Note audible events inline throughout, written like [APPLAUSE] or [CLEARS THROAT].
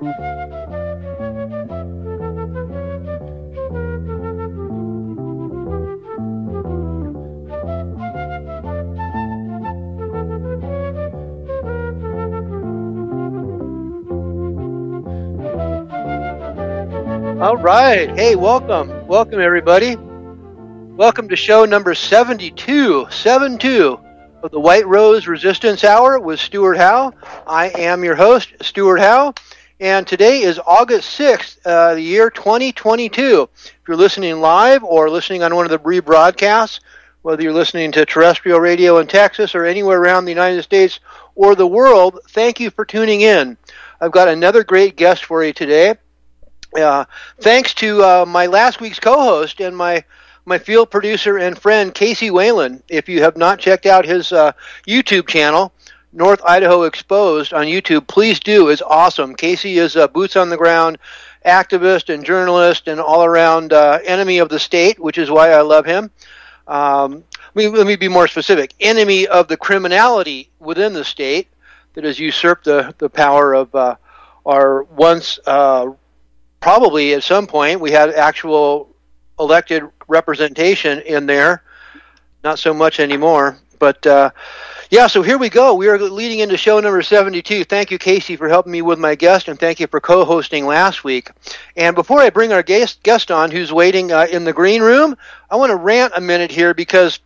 All right. Hey, welcome. Welcome, everybody. Welcome to show number 72, 72 of the White Rose Resistance Hour with Stewart Howe. I am your host, Stewart Howe, and today is August 6th, uh, the year 2022. If you're listening live or listening on one of the rebroadcasts, whether you're listening to terrestrial radio in Texas or anywhere around the United States or the world, thank you for tuning in. I've got another great guest for you today. Uh, thanks to uh, my last week's co-host and my my field producer and friend Casey Whalen. If you have not checked out his uh, YouTube channel, North Idaho Exposed on YouTube, please do. is awesome. Casey is a boots on the ground activist and journalist and all around uh, enemy of the state, which is why I love him. Um, let, me, let me be more specific. Enemy of the criminality within the state that has usurped the, the power of uh, our once uh, probably at some point we had actual elected representation in there. Not so much anymore, but uh, yeah. So here we go. We are leading into show number seventy-two. Thank you, Casey, for helping me with my guest, and thank you for co-hosting last week. And before I bring our guest guest on, who's waiting uh, in the green room, I want to rant a minute here because.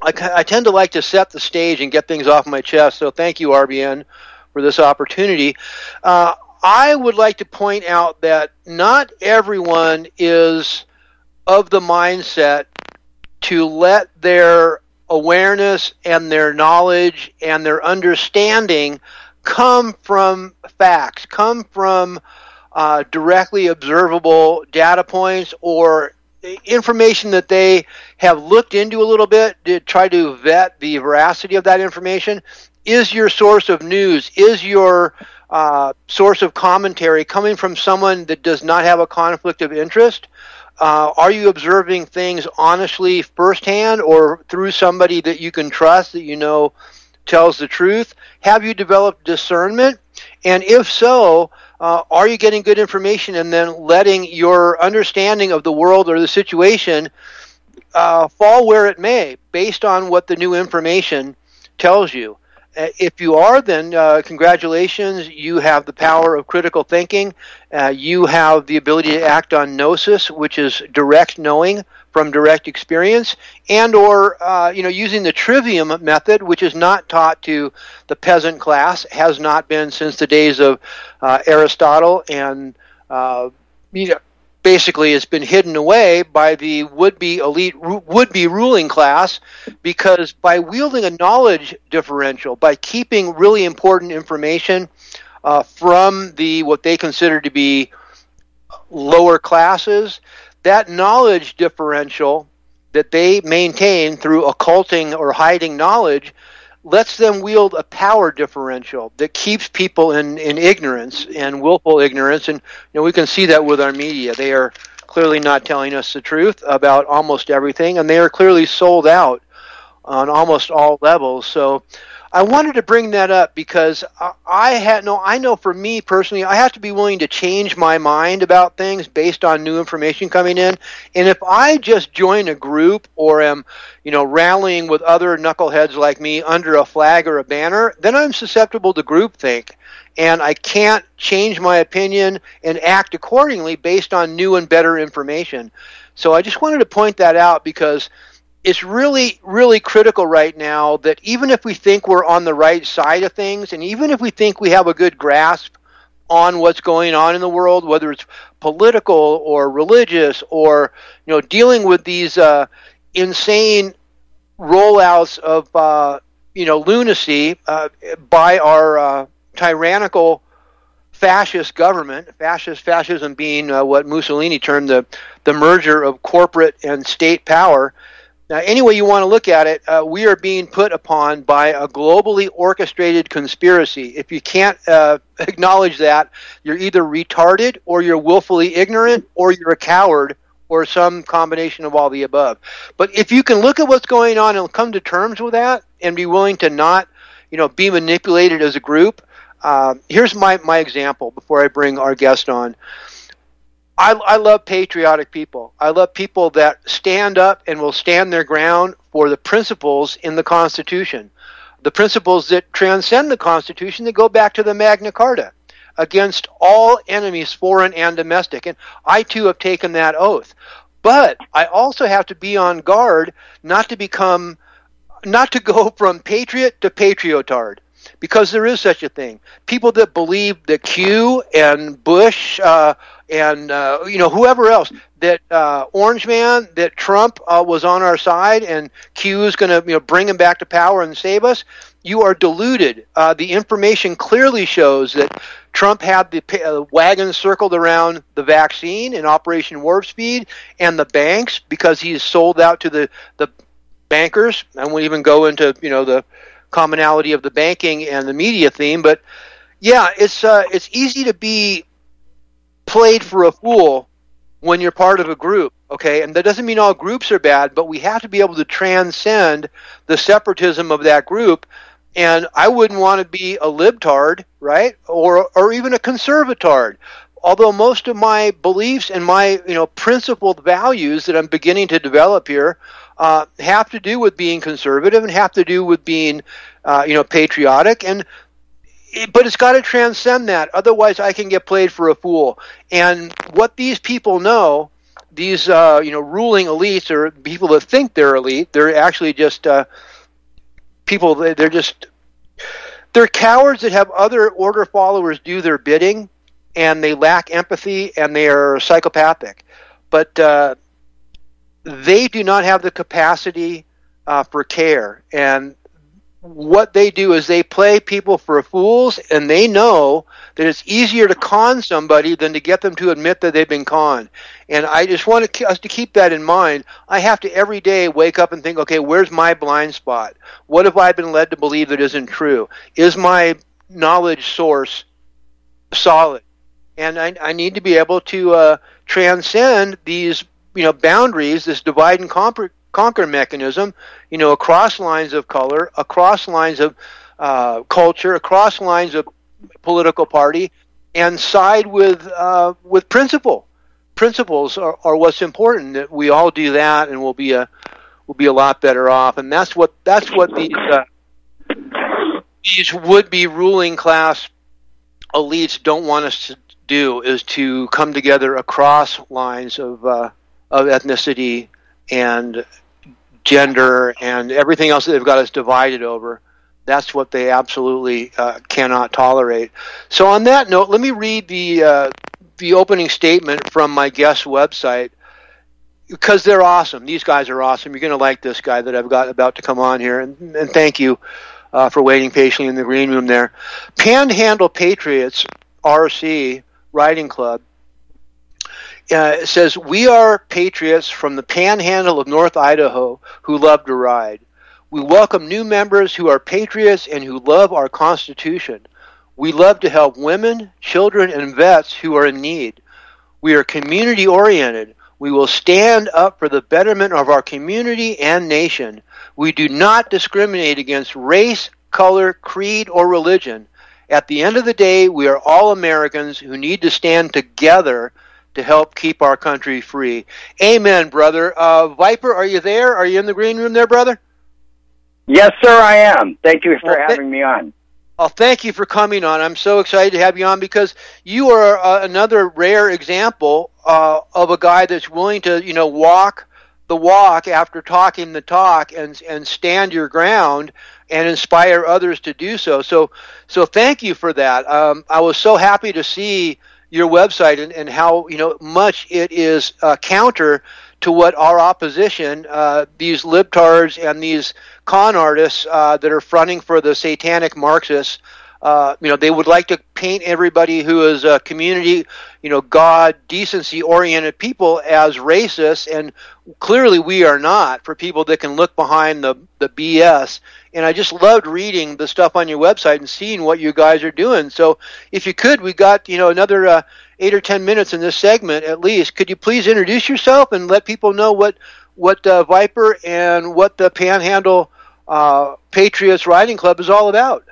I, I tend to like to set the stage and get things off my chest. So thank you, RBN, for this opportunity. Uh, I would like to point out that not everyone is of the mindset to let their awareness and their knowledge and their understanding come from facts, come from uh, directly observable data points or information that they have looked into a little bit to try to vet the veracity of that information. Is your source of news, is your uh, source of commentary coming from someone that does not have a conflict of interest? Uh, are you observing things honestly firsthand or through somebody that you can trust that you know tells the truth? Have you developed discernment? And if so, uh, are you getting good information and then letting your understanding of the world or the situation uh, fall where it may based on what the new information tells you? Uh, if you are, then uh, congratulations. You have the power of critical thinking. Uh, you have the ability to act on gnosis, which is direct knowing from direct experience, and or uh, you know using the trivium method, which is not taught to the peasant class, has not been since the days of uh, Aristotle and uh, you know, basically has been hidden away by the would-be elite would-be ruling class because by wielding a knowledge differential by keeping really important information uh, from the what they consider to be lower classes that knowledge differential that they maintain through occulting or hiding knowledge lets them wield a power differential that keeps people in, in ignorance and willful ignorance. And you know, we can see that with our media. They are clearly not telling us the truth about almost everything, and they are clearly sold out on almost all levels. So I wanted to bring that up because I had no. I know for me personally, I have to be willing to change my mind about things based on new information coming in. And if I just join a group or am, you know, rallying with other knuckleheads like me under a flag or a banner, then I'm susceptible to groupthink, and I can't change my opinion and act accordingly based on new and better information. So I just wanted to point that out because it's really, really critical right now that even if we think we're on the right side of things, and even if we think we have a good grasp on what's going on in the world, whether it's political or religious or you know dealing with these uh, insane rollouts of uh, you know lunacy uh, by our uh, tyrannical fascist government, fascist fascism being uh, what Mussolini termed the the merger of corporate and state power. Now, any way you want to look at it, uh, we are being put upon by a globally orchestrated conspiracy. If you can't uh, [LAUGHS] acknowledge that, you're either retarded, or you're willfully ignorant, or you're a coward, or some combination of all the above. But if you can look at what's going on and come to terms with that, and be willing to not, you know, be manipulated as a group, Uh, here's my, my example before I bring our guest on. I, I love patriotic people. I love people that stand up and will stand their ground for the principles in the Constitution, the principles that transcend the Constitution that go back to the Magna Carta against all enemies, foreign and domestic. And I too have taken that oath. But I also have to be on guard not to become, not to go [LAUGHS] from patriot to patriotard because there is such a thing. People that believe that Q and Bush uh, and uh, you know whoever else that uh, Orange Man that Trump uh, was on our side and Q is going to you know bring him back to power and save us. You are deluded. Uh, the information clearly shows that Trump had the uh, wagon circled around the vaccine in Operation Warp Speed and the banks because he's sold out to the the bankers. I won't even go into you know the commonality of the banking and the media theme, but yeah, it's uh, it's easy to be played for a fool when you're part of a group, okay? And that doesn't mean all groups are bad, but we have to be able to transcend the separatism of that group. And I wouldn't want to be a libtard, right? Or or even a conservatard. Although most of my beliefs and my you know principled values that I'm beginning to develop here uh, have to do with being conservative and have to do with being uh, you know patriotic and but it's got to transcend that. Otherwise, I can get played for a fool. And what these people know, these uh, you know ruling elites or people that think they're elite, they're actually just uh, people. They're just they're cowards that have other order followers do their bidding, and they lack empathy and they are psychopathic. But uh, they do not have the capacity uh, for care, and what they do is they play people for fools and they know that it's easier to con somebody than to get them to admit that they've been conned. And I just want us to keep that in mind. I have to every day wake up and think, okay, where's my blind spot? What have I been led to believe that isn't true? Is my knowledge source solid? And I, I need to be able to uh, transcend these you know boundaries, this divide and conquer conquer mechanism, you know, across lines of color, across lines of uh, culture, across lines of political party, and side with uh, with principle. Principles are, are what's important. That we all do that, and we'll be a we'll be a lot better off. And that's what that's what these uh, these would be ruling class elites don't want us to do is to come together across lines of uh, of ethnicity and gender and everything else that they've got us divided over. That's what they absolutely uh, cannot tolerate. So, on that note, let me read the uh, the opening statement from my guest website because they're awesome. These guys are awesome. You're going to like this guy that I've got about to come on here, and, and thank you uh, for waiting patiently in the green room there. Panhandle Patriots RC Riding Club uh, it says, We are patriots from the panhandle of North Idaho who love to ride. We welcome new members who are patriots and who love our Constitution. We love to help women, children, and vets who are in need. We are community oriented. We will stand up for the betterment of our community and nation. We do not discriminate against race, color, creed, or religion. At the end of the day, we are all Americans who need to stand together to help keep our country free. Amen, brother. Uh, Viper, are you there? Are you in the green room there, brother? Yes, sir, I am. Thank you for well, having th- me on. Well, thank you for coming on. I'm so excited to have you on because you are uh, another rare example uh, of a guy that's willing to, you know, walk the walk after talking the talk and and stand your ground and inspire others to do so. So, so thank you for that. Um, I was so happy to see your website and, and how you know much it is uh, counter to what our opposition, uh, these libtards and these con artists uh, that are fronting for the satanic Marxists, uh, you know, they would like to paint everybody who is a community, you know, God, decency oriented people as racist, and clearly we are not for people that can look behind the, the BS. And I just loved reading the stuff on your website and seeing what you guys are doing. So if you could, we got, you know, another uh, eight or ten minutes in this segment at least. Could you please introduce yourself and let people know what, what uh, Viper and what the Panhandle uh, Patriots Riding Club is all about?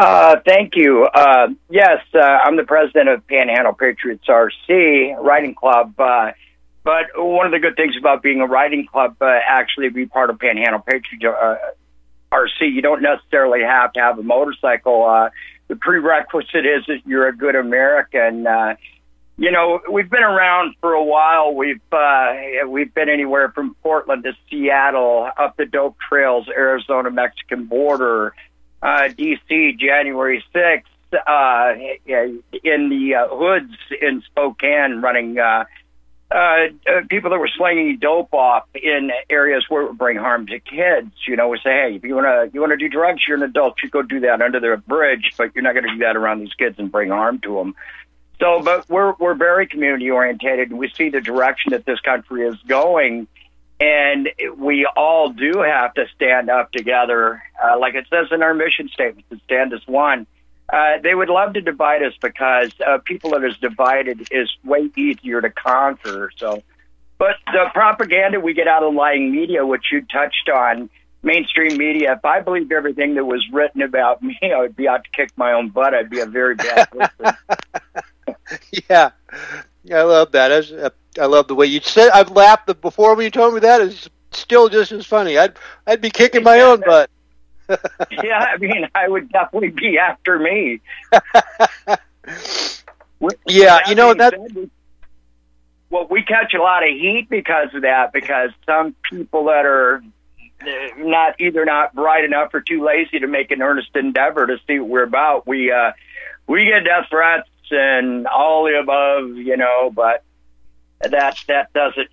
Uh, thank you. Uh, yes, uh, I'm the president of Panhandle Patriots RC Riding Club. Uh, but one of the good things about being a riding club, uh, actually be part of Panhandle Patriots uh, RC, you don't necessarily have to have a motorcycle. Uh, the prerequisite is that you're a good American. Uh, you know, we've been around for a while. We've uh, we've been anywhere from Portland to Seattle, up the dope trails, Arizona Mexican border, uh, D.C. January sixth, uh, in the uh, hoods in Spokane, running. Uh, uh, uh, people that were slinging dope off in areas where it would bring harm to kids. You know, we say, hey, if you want to you want to do drugs, you're an adult. You go do that under the bridge, but you're not going to do that around these kids and bring harm to them. So, but we're we're very community orientated. We see the direction that this country is going, and we all do have to stand up together, uh, like it says in our mission statement, to stand as one. Uh, they would love to divide us because uh, people that is divided is way easier to conquer. So, but the propaganda we get out of lying media, which you touched on, mainstream media. If I believed everything that was written about me, [LAUGHS] I would be out to kick my own butt. I'd be a very bad person. [LAUGHS] yeah, yeah, I love that. I, love the way you said. I've laughed before when you told me that. It's still just as funny. I'd I'd be kicking my own butt. [LAUGHS] yeah, I mean, I would definitely be after me. [LAUGHS] yeah, you know that. well, we catch a lot of heat because of that. Because some people that are not either not bright enough or too lazy to make an earnest endeavor to see what we're about. We uh, we get death threats and all the above, you know, but that that doesn't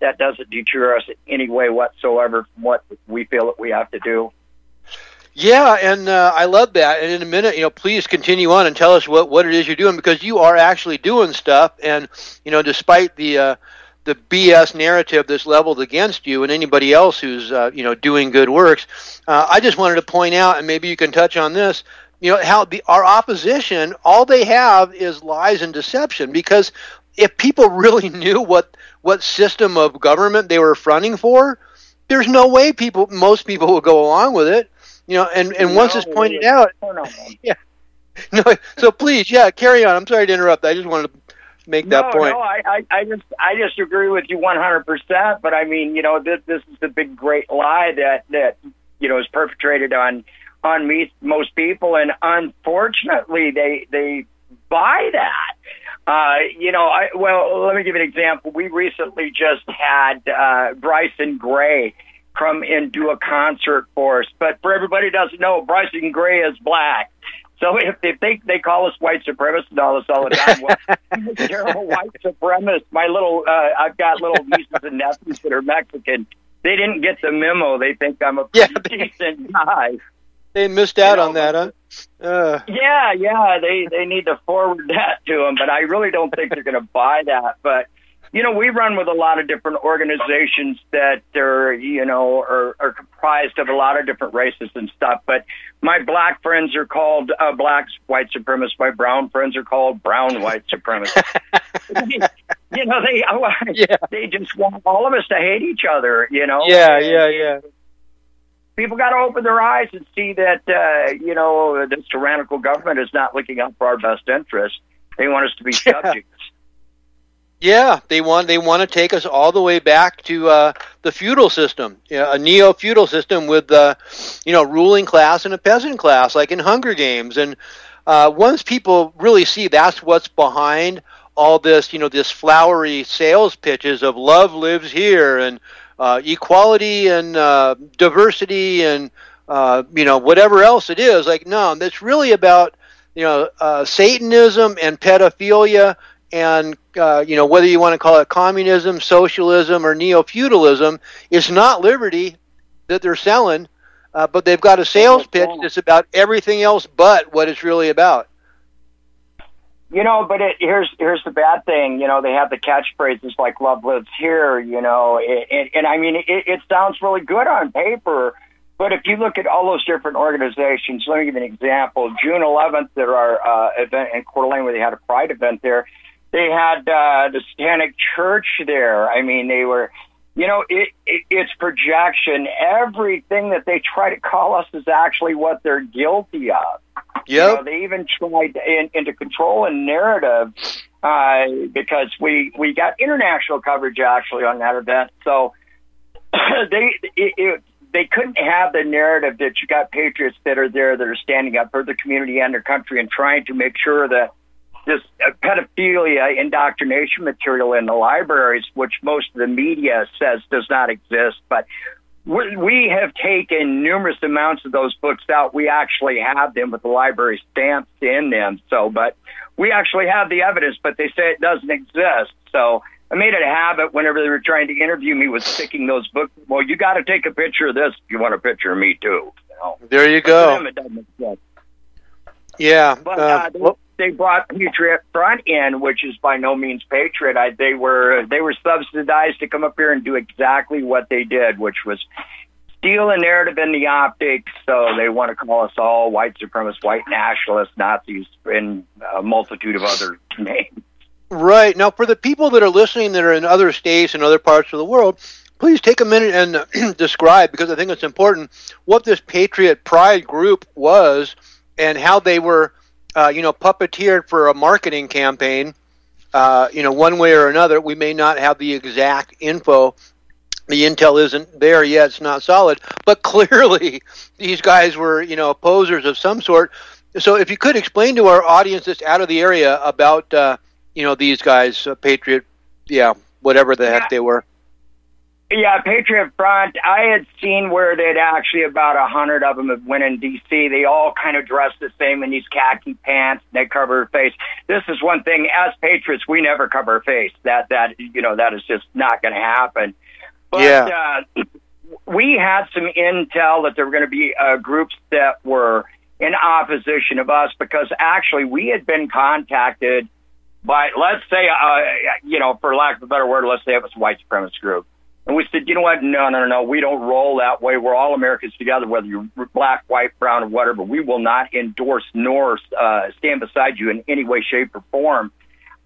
that doesn't deter us in any way whatsoever from what we feel that we have to do. Yeah, and uh, I love that. And in a minute, you know, please continue on and tell us what, what it is you're doing because you are actually doing stuff. And you know, despite the uh, the BS narrative that's leveled against you and anybody else who's uh, you know doing good works, uh, I just wanted to point out, and maybe you can touch on this. You know how the our opposition, all they have is lies and deception. Because if people really knew what what system of government they were fronting for, there's no way people most people will go along with it you know, and and once it's pointed out, [LAUGHS] yeah. No, so please, yeah, carry on. I'm sorry to interrupt. I just wanted to make no, that point. No, I, I, I just, I just agree with you 100. percent But I mean, you know, this, this is the big, great lie that that you know is perpetrated on on me, most people, and unfortunately, they they buy that. Uh, you know, I, well, let me give you an example. We recently just had uh, Bryson Gray come and do a concert for us. But for everybody who doesn't know, Bryson Gray is black. So [LAUGHS] if, if they they call us white supremacists and all [LAUGHS] this all the time, well, I'm a white supremacist. My little uh, I've got little nieces and nephews that are Mexican. They didn't get the memo. They think I'm a pretty yeah, decent guy. They missed out you know, on that, huh? Uh. Yeah, yeah. They they need to forward that to them, but I really don't think they're going to buy that. But you know, we run with a lot of different organizations that are, you know, are, are comprised of a lot of different races and stuff. But my black friends are called uh, black white supremacists. My brown friends are called brown white supremacists. [LAUGHS] you know, they yeah. they just want all of us to hate each other. You know. Yeah, yeah, yeah. People got to open their eyes and see that uh, you know this tyrannical government is not looking out for our best interests. They want us to be [LAUGHS] subjects. Yeah, they want they want to take us all the way back to uh, the feudal system, you know, a neo feudal system with uh, you know ruling class and a peasant class, like in Hunger Games. And uh, once people really see that's what's behind all this, you know, this flowery sales pitches of love lives here and uh, equality and uh, diversity and uh, you know whatever else it is, like no, that's really about you know uh, Satanism and pedophilia and uh, you know whether you want to call it communism, socialism, or neo feudalism, It's not liberty that they're selling, uh, but they've got a sales pitch that's about everything else but what it's really about. You know, but it, here's here's the bad thing. You know, they have the catchphrases like "Love lives here." You know, and, and I mean, it, it sounds really good on paper. But if you look at all those different organizations, let me give you an example. June 11th, there are uh, event in Coeur d'Alene where they had a Pride event there they had uh, the Satanic Church there. I mean, they were, you know, it, it, it's projection. Everything that they try to call us is actually what they're guilty of. Yeah. You know, they even tried to, in, into control and narrative uh, because we we got international coverage actually on that event. So [CLEARS THROAT] they it, it, they couldn't have the narrative that you got patriots that are there that are standing up for the community and their country and trying to make sure that this uh, pedophilia indoctrination material in the libraries, which most of the media says does not exist, but we have taken numerous amounts of those books out. We actually have them with the library stamps in them. So, but we actually have the evidence, but they say it doesn't exist. So I made it a habit whenever they were trying to interview me with sticking those books. Well, you got to take a picture of this if you want a picture of me too. You know? There you go. Yeah. But uh, uh, they, well, they brought Patriot Front in, which is by no means patriot. I, they were they were subsidized to come up here and do exactly what they did, which was steal a narrative in the optics. So they want to call us all white supremacists, white nationalists, Nazis, and a multitude of other [LAUGHS] names. Right. Now, for the people that are listening that are in other states and other parts of the world, please take a minute and [CLEARS THROAT] describe, because I think it's important, what this Patriot Pride group was and how they were, uh, you know, puppeteered for a marketing campaign. Uh, you know, one way or another, we may not have the exact info. The intel isn't there yet; it's not solid. But [LAUGHS] clearly, these guys were, you know, posers of some sort. So, if you could explain to our audience that's out of the area about uh, you know these guys, uh, Patriot, yeah, whatever the heck they were. Yeah, Patriot Front. I had seen where they'd actually about a hundred of them have went in D.C. They all kind of dress the same in these khaki pants. They cover their face. This is one thing. As patriots, we never cover our face. That that you know that is just not going to happen. But yeah. uh, we had some intel that there were going to be uh, groups that were in opposition of us because actually we had been contacted by, let's say, uh, you know, for lack of a better word, let's say it was a white supremacist group. And we said, you know what? No, no, no, no. We don't roll that way. We're all Americans together, whether you're black, white, brown, or whatever. We will not endorse nor uh, stand beside you in any way, shape, or form.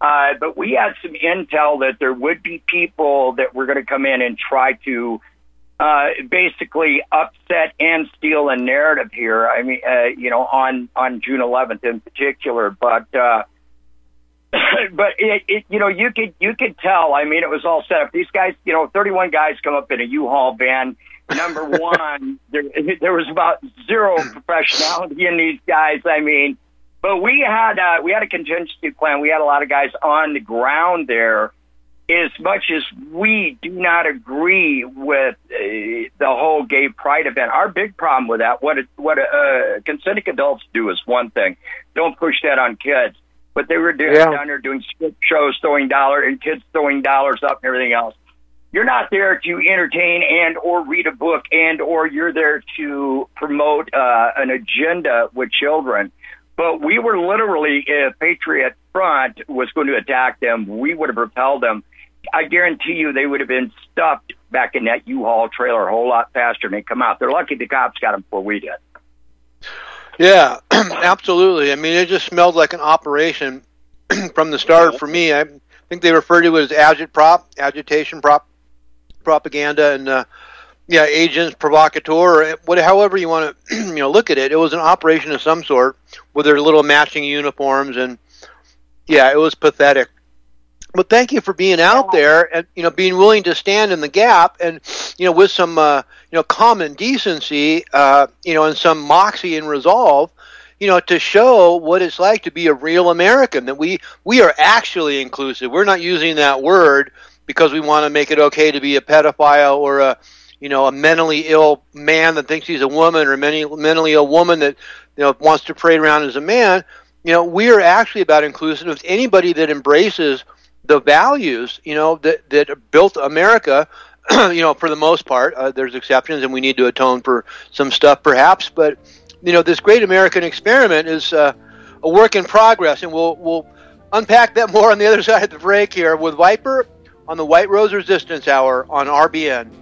Uh, but we had some intel that there would be people that were going to come in and try to uh, basically upset and steal a narrative here. I mean, uh, you know, on on June 11th in particular. But uh, [LAUGHS] but it, it, you know, you could you could tell. I mean, it was all set up. These guys, you know, 31 guys come up in a U-Haul van. Number [LAUGHS] one, there, there was about zero professionality in these guys. I mean, but we had uh, we had a contingency plan. We had a lot of guys on the ground there. As much as we do not agree with uh, the whole gay pride event, our big problem with that, what it, what uh, consenting adults do is one thing. Don't push that on kids but they were doing, yeah. down there doing script shows, throwing dollar and kids throwing dollars up and everything else. You're not there to entertain and or read a book and or you're there to promote uh, an agenda with children. But we were literally, if Patriot Front was going to attack them, we would have repelled them. I guarantee you they would have been stuffed back in that U-Haul trailer a whole lot faster than they come out. They're lucky the cops got them before we did. Yeah, [CLEARS THROAT] absolutely. I mean, it just smelled like an operation [CLEARS THROAT] from the start for me. I think they refer to it as agitprop, agitation prop, propaganda, and uh, yeah, agents provocateur, or however you want [CLEARS THROAT] to you know look at it. It was an operation of some sort with their little matching uniforms, and yeah, it was pathetic. But thank you for being out there and you know being willing to stand in the gap and you know with some uh, you know common decency uh, you know and some moxie and resolve you know to show what it's like to be a real American that we we are actually inclusive. We're not using that word because we want to make it okay to be a pedophile or a you know a mentally ill man that thinks he's a woman or a mentally ill woman that you know wants to parade around as a man. You know we are actually about inclusive. Anybody that embraces the values, you know, that that built America. [CLEARS THROAT] you know, for the most part, uh, there's exceptions, and we need to atone for some stuff, perhaps. But you know, this great American experiment is uh, a work in progress, and we'll we'll unpack that more on the other [LAUGHS] side of the break here with Viper on the White Rose Resistance Hour on RBN.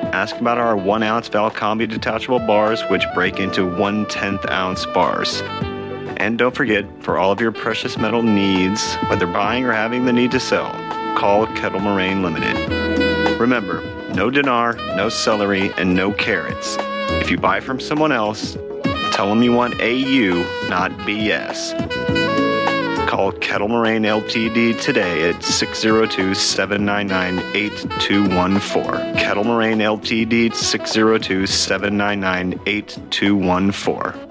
Ask about our 1 ounce Valcambi detachable bars, which break into one tenth ounce bars. And don't forget, for all of your precious metal needs, whether buying or having the need to sell, call Kettle Moraine Limited. Remember, no dinar, no celery, and no carrots. If you buy from someone else, tell them you want AU, not BS. Call Kettle Moraine Ltd today at 602 799 8214. Kettle Moraine Ltd 602 799 8214.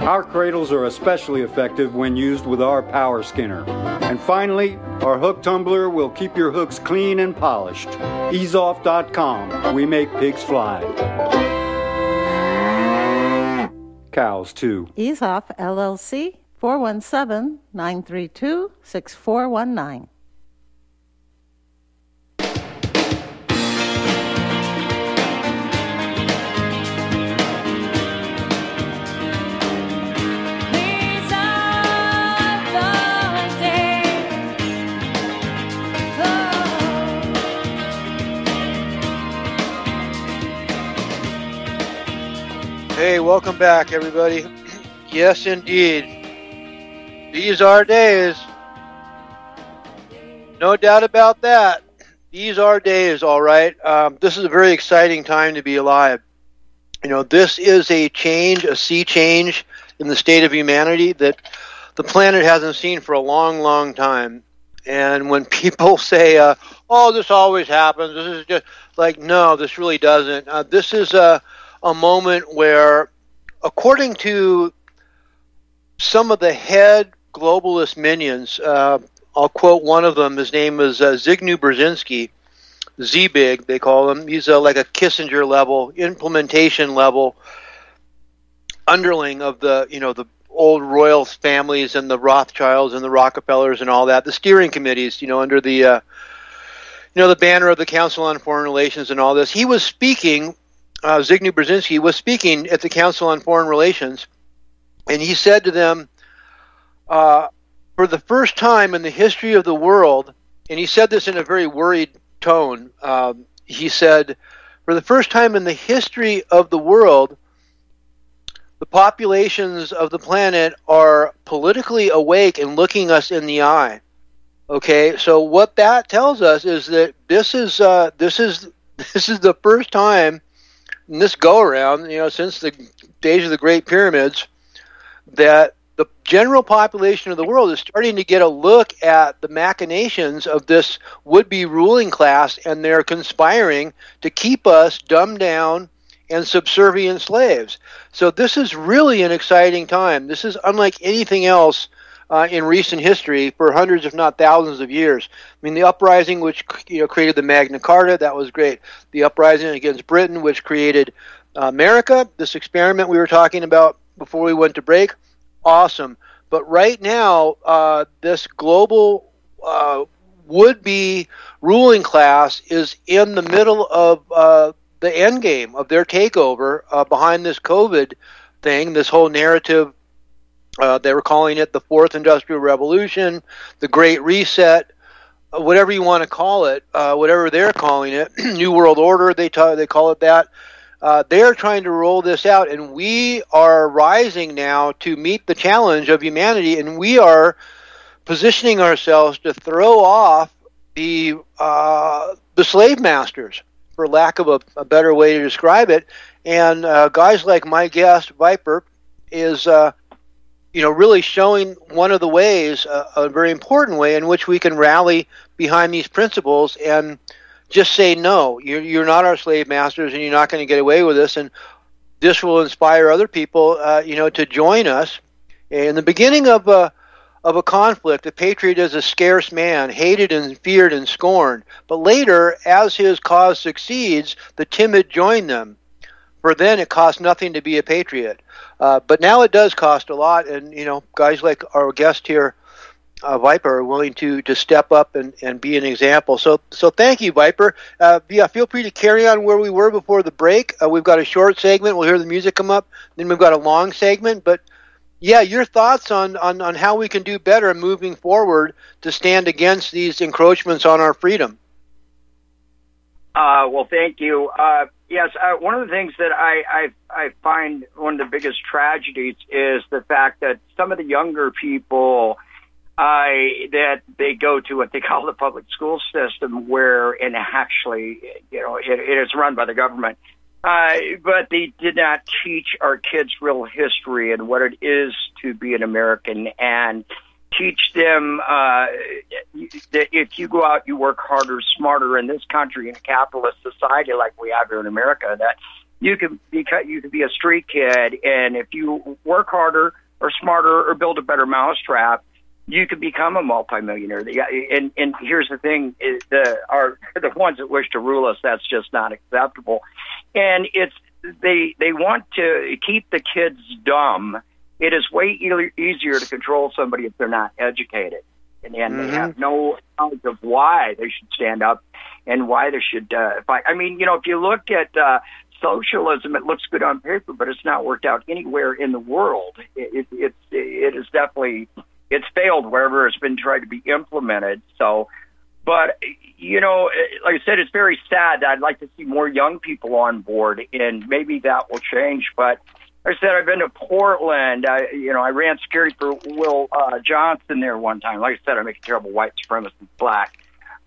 Our cradles are especially effective when used with our power skinner. And finally, our hook tumbler will keep your hooks clean and polished. Easeoff.com. We make pigs fly. Cows, too. Easeoff LLC, 417 932 6419. Welcome back, everybody. [CLEARS THROAT] Yes, indeed. These are days. No doubt about that. These are days, all right. Um, this is a very exciting time to be alive. You know, this is a change, a sea change in the state of humanity that the planet hasn't seen for a long, long time. And when [LAUGHS] people say, uh, "Oh, this always happens," this is just like, no, this really doesn't. Uh, this is a a moment where, according to some of the head globalist minions, uh, I'll quote one of them. His name is uh, Zygmunt Brzezinski, Z-Big, they call him. He's uh, like a Kissinger level, implementation level underling of the, you know, the old royal families and the Rothschilds and the Rockefellers and all that. The steering committees, you know, under the, uh, you know, the banner of the Council on Foreign Relations and all this. He was speaking uh, Zygmunt Brzezinski was speaking at the Council on Foreign Relations, and he said to them, uh, for the first time in the history of the world, and he said this in a very worried tone, um, he said, for the first time in the history of the world, the populations of the planet are politically awake and looking us in the eye. Okay, so what that tells us is that this is uh, this is [LAUGHS] this is the first time in this go around, you know, since the days of the Great Pyramids, that the general population of the world is starting to get a look at the machinations of this would be ruling class, and they're conspiring to keep us dumbed down and subservient slaves. So, this is really an exciting time. This is unlike anything else uh, in recent history for hundreds, if not thousands, of years. I mean, the uprising which you know created the Magna Carta, that was great. The uprising against Britain, which created uh, America. This experiment we were talking about before we went to break, awesome. But right now, uh, this global uh, would-be ruling class is in the middle of uh, the end game of their takeover uh, behind this COVID thing, this whole narrative. Uh, they were calling it the fourth industrial revolution, the Great Reset, uh, whatever you want to call it, uh, whatever they're calling it, [CLEARS THROAT] New World Order. They t- they call it that. Uh, they're trying to roll this out, and we are rising now to meet the challenge of humanity, and we are positioning ourselves to throw off the uh, the slave masters, for lack of a, a, better way to describe it. And uh, guys like my guest Viper is, you know, really showing one of the ways, uh, a very important way in which we can rally behind these principles and just say no. You're, you're not our slave masters, and you're not going to get away with this. And this will inspire other people, uh, you know, to join us. In the beginning of uh, of a conflict, a patriot is a scarce man, hated and feared and scorned. But later, as his cause succeeds, the timid join them. For then it costs nothing to be a patriot. Uh, but now it does cost a lot, and you know, guys like our guest here, uh, Viper, are willing to to step up and, and be an example. So so thank you, Viper. Uh, yeah, feel free to carry on where we were before the break. Uh, we've got a short segment. We'll hear the music come up. Then we've got a long segment, but yeah, your thoughts on, on, on how we can do better moving forward to stand against these encroachments on our freedom. Uh, well, thank you. Uh, yes, uh, one of the things that I, I I find one of the biggest tragedies is the fact that some of the younger people uh, that they go to what they call the public school system, where and actually, you know, it, it is run by the government. Uh, but they did not teach our kids real history and what it is to be an American and teach them uh, that if you go out, you work harder, smarter in this country in a capitalist society like we have here in America. That you can be you can be a street kid, and if you work harder or smarter or build a better mousetrap, you could become a multimillionaire. And and here's the thing: is the are [LAUGHS] the ones that wish to rule us. That's just not acceptable. And it's they they want to keep the kids dumb. It is way e- easier to control somebody if they're not educated, and, and mm-hmm. they have no knowledge of why they should stand up and why they should uh, fight. I mean, you know, if you look at uh, socialism, it looks good on paper, but it's not worked out anywhere in the world. It, it, it's it is definitely it's failed wherever it's been tried to be implemented. So, but you know, like I said, it's very sad. I'd like to see more young people on board, and maybe that will change. But I said, I've been to Portland. I, you know, I ran security for Will uh, Johnson there one time. Like I said, I make a terrible white supremacist black,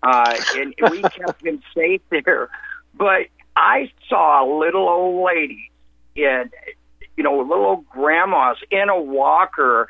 uh, and, we [LAUGHS] kept him safe there. But I saw little old ladies and you know, little old grandmas in a walker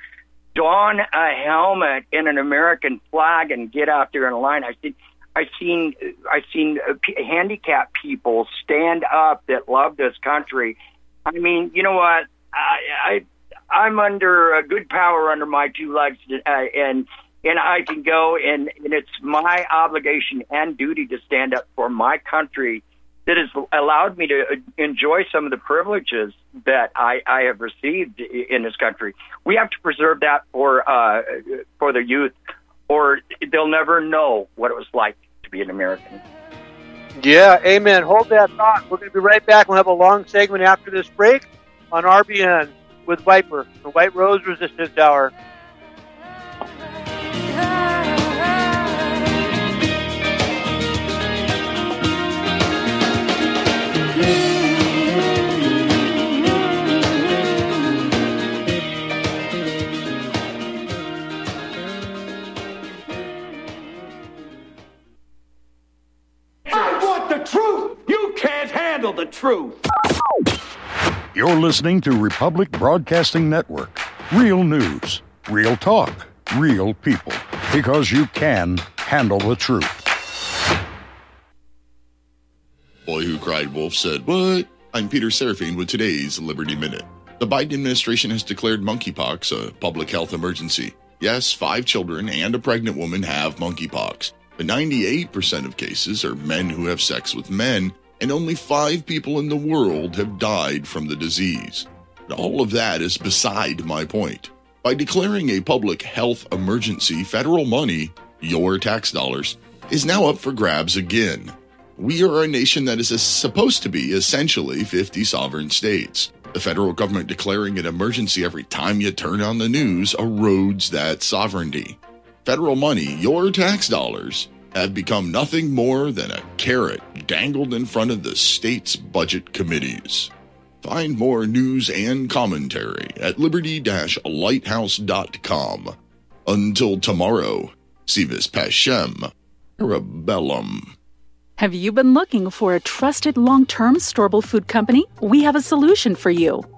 don a helmet and an American flag and get out there in a line. I seen, I seen, I seen uh, handicapped people stand up that love this country. I mean, you know what? I, I I'm under a good power under my two legs, uh, and and I can go and and it's my obligation and duty to stand up for my country that has allowed me to enjoy some of the privileges that I, I have received in this country. We have to preserve that for uh, for the youth, or they'll never know what it was like to be an American. Yeah, amen. Hold that thought. We're going to be right back. We'll have a long segment after this break on RBN with Viper, the White Rose Resistance Hour. Handle the truth. You're listening to Republic Broadcasting Network. Real news, real talk, real people. Because you can handle the truth. Boy Who Cried Wolf said, What? I'm Peter Seraphine with today's Liberty Minute. The Biden administration has declared monkeypox a public health emergency. Yes, five children and a pregnant woman have monkeypox, but 98% of cases are men who have sex with men, and only five people in the world have died from the disease. All of that is beside my point. By declaring a public health emergency, federal money, your tax dollars, is now up for grabs again. We are a nation that is supposed to be essentially 50 sovereign states. The federal government declaring an emergency every time you turn on the news erodes that sovereignty. Federal money, your tax dollars, have become nothing more than a carrot dangled in front of the state's budget committees. Find more news and commentary at liberty lighthouse.com. Until tomorrow, si vis pacem, rebellum. Have you been looking for a trusted long term storable food company? We have a solution for you.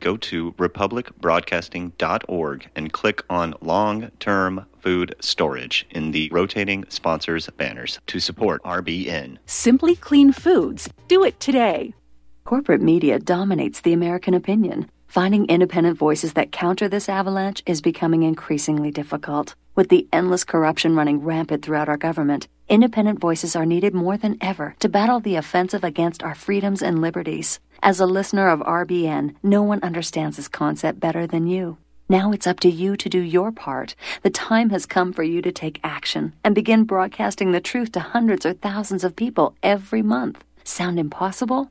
Go to republicbroadcasting.org and click on long term food storage in the rotating sponsors banners to support RBN. Simply Clean Foods. Do it today. Corporate media dominates the American opinion. Finding independent voices that counter this avalanche is becoming increasingly difficult. With the endless corruption running rampant throughout our government, independent voices are needed more than ever to battle the offensive against our freedoms and liberties. As a listener of RBN, no one understands this concept better than you. Now it's up to you to do your part. The time has come for you to take action and begin broadcasting the truth to hundreds or thousands of people every month. Sound impossible?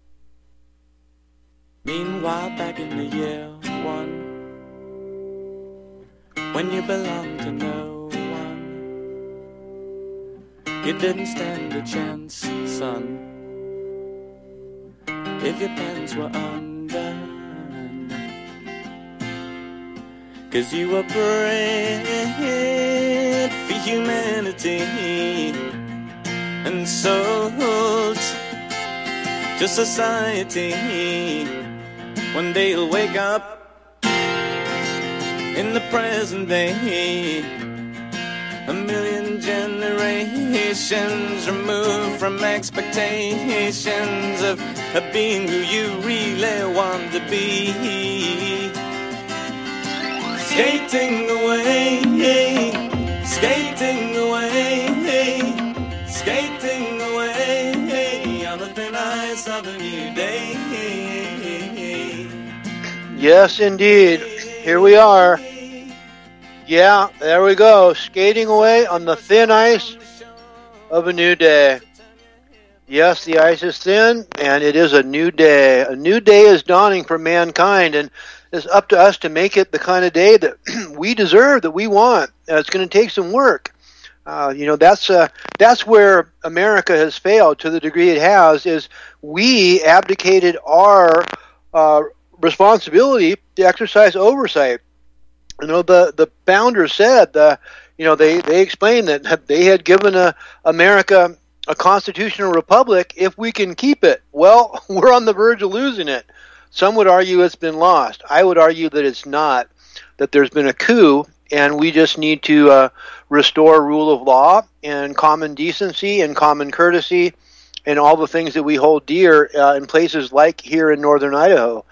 Meanwhile, back in the year one, when you belonged to no one, you didn't stand a chance, son. If your pants were undone, cause you were bred for humanity and sold to society. One day you'll wake up in the present day. A million generations removed from expectations of, of being who you really want to be. Skating away, skating away, skating away on the thin ice of a new day. Yes, indeed. Here we are. Yeah, there we go. Skating away on the thin ice of a new day. Yes, the ice is thin, and it is a new day. A new day is dawning for mankind, and it's up to us to make it the kind of day that [CLEARS THROAT] we deserve, that we want. Uh, it's going to take some work. Uh, you know, that's uh, that's where America has failed to the degree it has. Is we abdicated our uh, responsibility to exercise oversight. You know, the the founders said, uh, you know, they they explained that [LAUGHS] they had given a, America a constitutional republic if we can keep it. Well, [LAUGHS] we're on the verge of losing it. Some would argue it's been lost. I would argue that it's not. That there's been a coup, and we just need to uh, restore rule of law and common decency and common courtesy and all the things that we hold dear uh, in places like here in northern Idaho.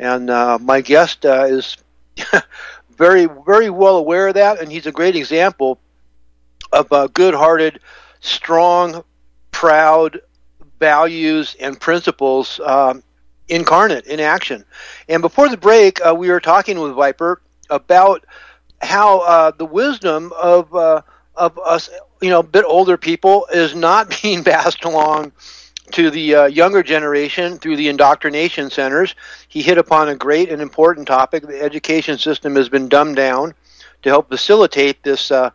And uh, my guest uh, is [LAUGHS] very, very well aware of that, and he's a great example of a good-hearted strong, proud values and principles um, incarnate in action. And before the break, uh, we were talking with Viper about how uh, the wisdom of uh, of us, you know, a bit older people, is not [LAUGHS] being passed along to the uh, younger generation through the indoctrination centers. He hit upon a great and important topic. The education system has been dumbed down to help facilitate this uh,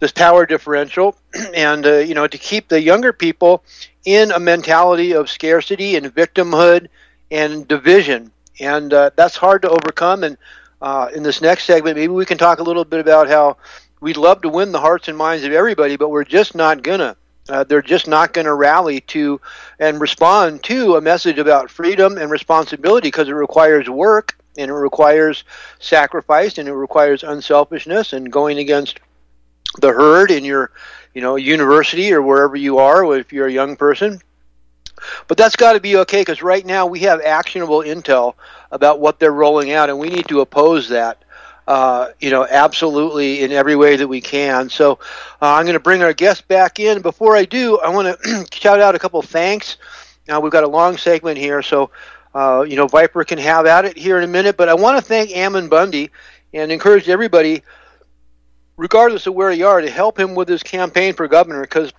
this power differential, [CLEARS THROAT] and uh, you know, to keep the younger people in a mentality of scarcity and victimhood and division, and uh, that's hard to overcome. And uh, in this next segment, maybe we can talk a little bit about how we'd love to win the hearts and minds of everybody, but we're just not gonna. Uh, they're just not going to rally to and respond to a message about freedom and responsibility because it requires work and it requires sacrifice and it requires unselfishness and going against the herd in your you know university or wherever you are if you're a young person. But that's got to be okay because right now we have actionable intel about what they're rolling out and we need to oppose that uh, you know, absolutely in every way that we can. So uh, I'm going to bring our guest back in. Before I do, I want [CLEARS THROAT] to shout out a couple of thanks. Now we've got a long segment here, so uh, you know Viper can have at it here in a minute. But I want to thank Ammon Bundy and encourage everybody, regardless of where you are, to help him with his campaign for governor because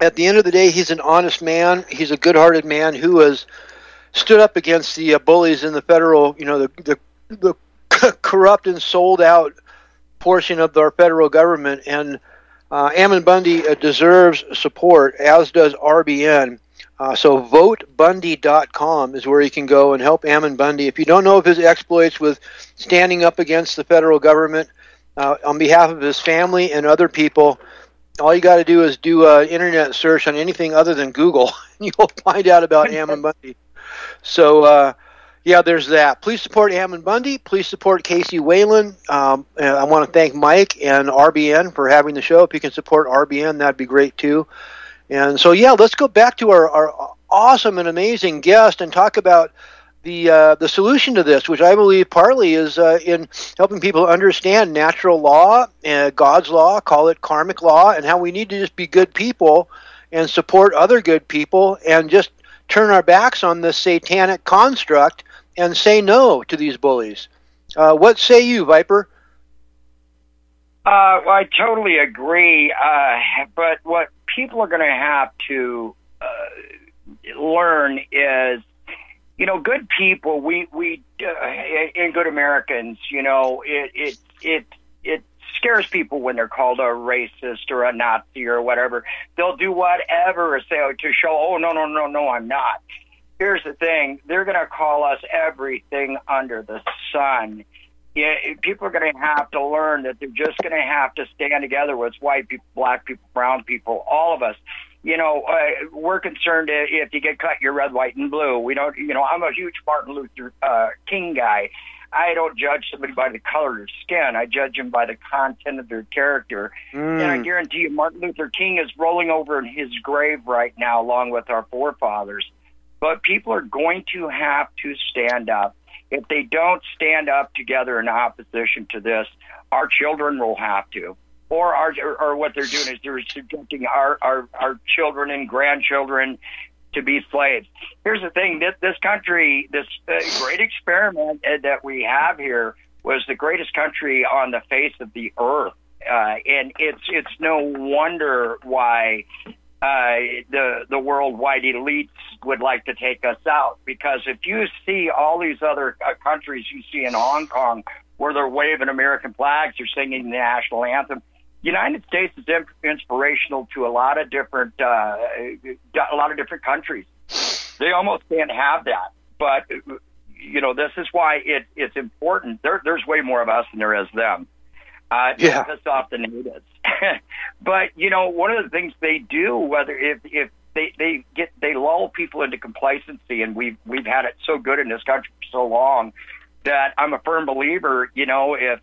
at the end of the day, he's an honest man. He's a good-hearted man who has stood up against the uh, bullies in the federal, you know, the the, the [LAUGHS] corrupt and sold out portion of our federal government. And uh, Ammon Bundy uh, deserves support, as does RBN. Uh, so votebundy.com is where you can go and help Ammon Bundy. If you don't know of his exploits with standing up against the federal government uh, on behalf of his family and other people, all you got to do is do an internet search on anything other than Google, [LAUGHS] and you'll find out about Ammon Bundy. So uh, yeah, there's that. Please support Ammon Bundy. Please support Casey Wayland. Um, I want to thank Mike and RBN for having the show. If you can support RBN, that'd be great too. And so, yeah, let's go back to our, our awesome and amazing guest and talk about the uh, the solution to this, which I believe partly is uh, in helping people understand natural law, uh, God's law, call it karmic law, and how we need to just be good people and support other good people and just turn our backs on this satanic construct and say no to these bullies. Uh, what say you, Viper? Uh, well, I totally agree. Uh, but what people are going to have to uh, learn is, you know, good people. We we uh, and good Americans. You know, it it it it scares people when they're called a racist or a Nazi or whatever. They'll do whatever to show, oh no no no no, I'm not here's the thing they're going to call us everything under the sun. Yeah, people are going to have to learn that they're just going to have to stand together with white people, black people, brown people, all of us. You know, uh, we're concerned if you get cut, you're red, white, and blue. We don't, you know, I'm a huge Martin Luther uh, King guy. I don't judge somebody by the color of their skin. I judge them by the content of their character. Mm. And I guarantee you, Martin Luther King is rolling over in his grave right now, along with our forefathers. But people are going to have to stand up. If they don't stand up together in opposition to this, our children will have to. Or, our, or what they're doing is they're subjecting our, our, our children and grandchildren to be slaves. Here's the thing: this, this country, this uh, great experiment uh, that we have here, was the greatest country on the face of the earth, uh, and it's it's no wonder why uh, the the worldwide elites would like to take us out because if you see all these other uh, countries you see in Hong Kong where they're waving American flags, they're singing the national anthem. United States is inspirational to a lot of different uh, a lot of different countries. They almost can't have that, but you know this is why it, it's important. There, there's way more of us than there is them uh, yeah. piss off the natives. [LAUGHS] but you know, one of the things they do, whether if if they they get they lull people into complacency, and we've we've had it so good in this country for so long that I'm a firm believer. You know, if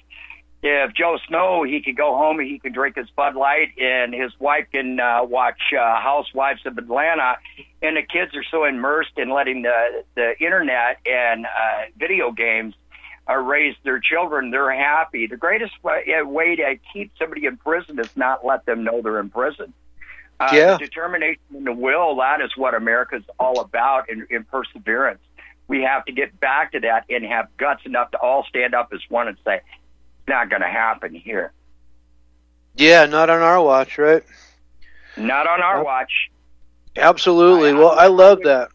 if Joe Snow he could go home and he can drink his Bud Light and his wife can uh, watch uh, Housewives of Atlanta, and the kids are so immersed in letting the the internet and uh, video games uh, raise their children, they're happy. The greatest way, way to keep somebody in prison is not let them know they're in prison. Uh, Yeah. Determination and the will, that is what America's all about in, in perseverance. We have to get back to that and have guts enough to all stand up as one and say, it's not going to happen here. Yeah, not on our watch, right? Not on our watch. Absolutely. I- Well, I love that.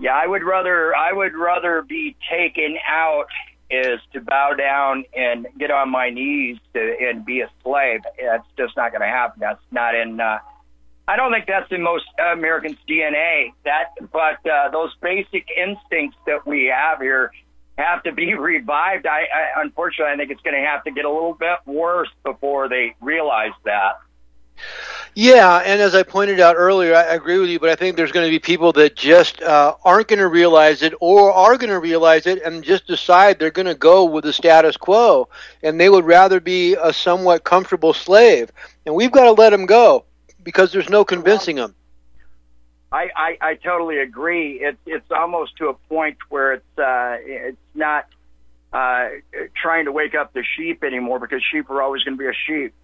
Yeah, I would rather I would rather be taken out is to bow down and get on my knees to, and be a slave. That's just not going to happen. That's not in. Uh, I don't think that's in most Americans' DNA. That, but uh, those basic instincts that we have here have to be [LAUGHS] revived. I, I unfortunately, I think it's going to have to get a little bit worse before they realize that. Yeah, and as I pointed out earlier, I agree with you, but I think there's going to be people that just uh, aren't going to realize it or are going to realize it and just decide they're going to go with the status quo and they would rather be a somewhat comfortable slave. And we've got to let them go because there's no convincing them. I, I, I totally agree. It's it's almost to a point where it's uh, it's not uh, trying to wake up the sheep anymore because sheep are always going to be a sheep.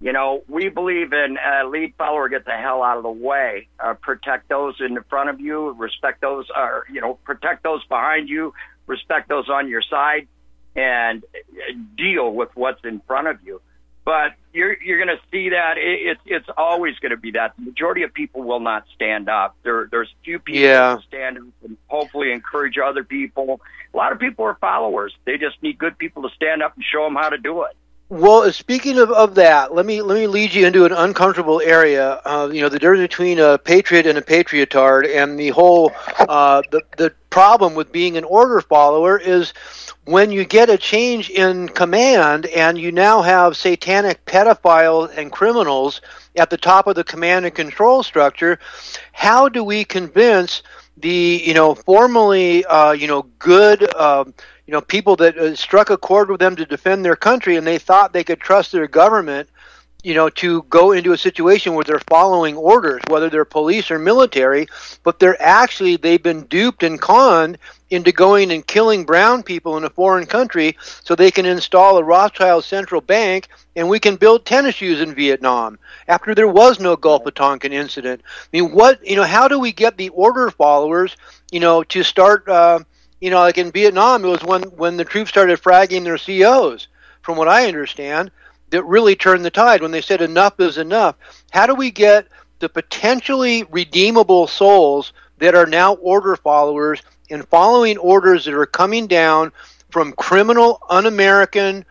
You know, we believe in uh, lead follower, get the hell out of the way, uh, protect those in the front of you, respect those, or you know, protect those behind you, respect those on your side, and uh, deal with what's in front of you. But you're you're going to see that it, it's it's always going to be that. The majority of people will not stand up. There there's few people Yeah. that stand up and hopefully encourage other people. A lot of people are followers. They just need good people to stand up and show them how to do it. Well, speaking of, of that, let me let me lead you into an uncomfortable area. Uh, you know, the difference between a patriot and a patriotard, and the whole uh, the the problem with being an order follower is when you get a change in command, and you now have satanic pedophiles and criminals at the top of the command and control structure. How do we convince the you know formerly uh, you know good um, you know people that uh, struck a chord with them to defend their country and they thought they could trust their government you know to go into a situation where they're following orders whether they're police or military but they're actually they've been duped and conned into going and killing brown people in a foreign country so they can install a Rothschild central bank and we can build tennis shoes in Vietnam after there was no Gulf of Tonkin incident. I mean, what, you know, how do we get the order followers, you know, to start, uh, you know, like in Vietnam, it was when, when the troops started fragging their COs, from what I understand, that really turned the tide when they said enough is enough. How do we get the potentially redeemable souls that are now order followers and following orders that are coming down from criminal, un American,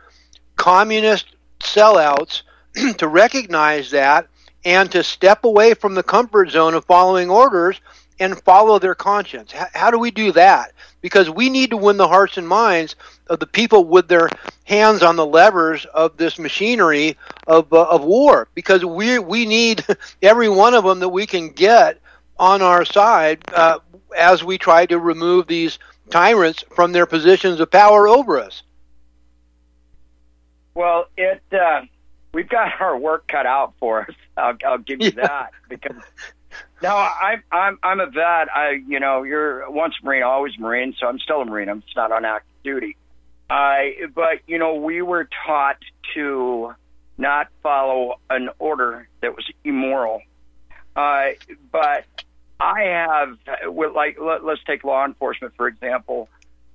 communist sellouts [CLEARS THROAT] to recognize that and to step away from the comfort zone of following orders and follow their conscience. H- how do we do that? Because we need to win the hearts and minds of the people with their hands on the levers of this machinery of, uh, of war. Because we we need [LAUGHS] every one of them that we can get on our side uh, as we try to remove these tyrants from their positions of power over us. Well, it uh, we've got our work cut out for us. I'll, I'll give you [LAUGHS] Yeah. that because no, I'm I'm I'm a vet. I you know you're once Marine, always Marine, so I'm still a Marine. I'm just not on active duty. I but you know we were taught to not follow an order that was immoral. Uh, but I have, like, let, let's take law enforcement for example.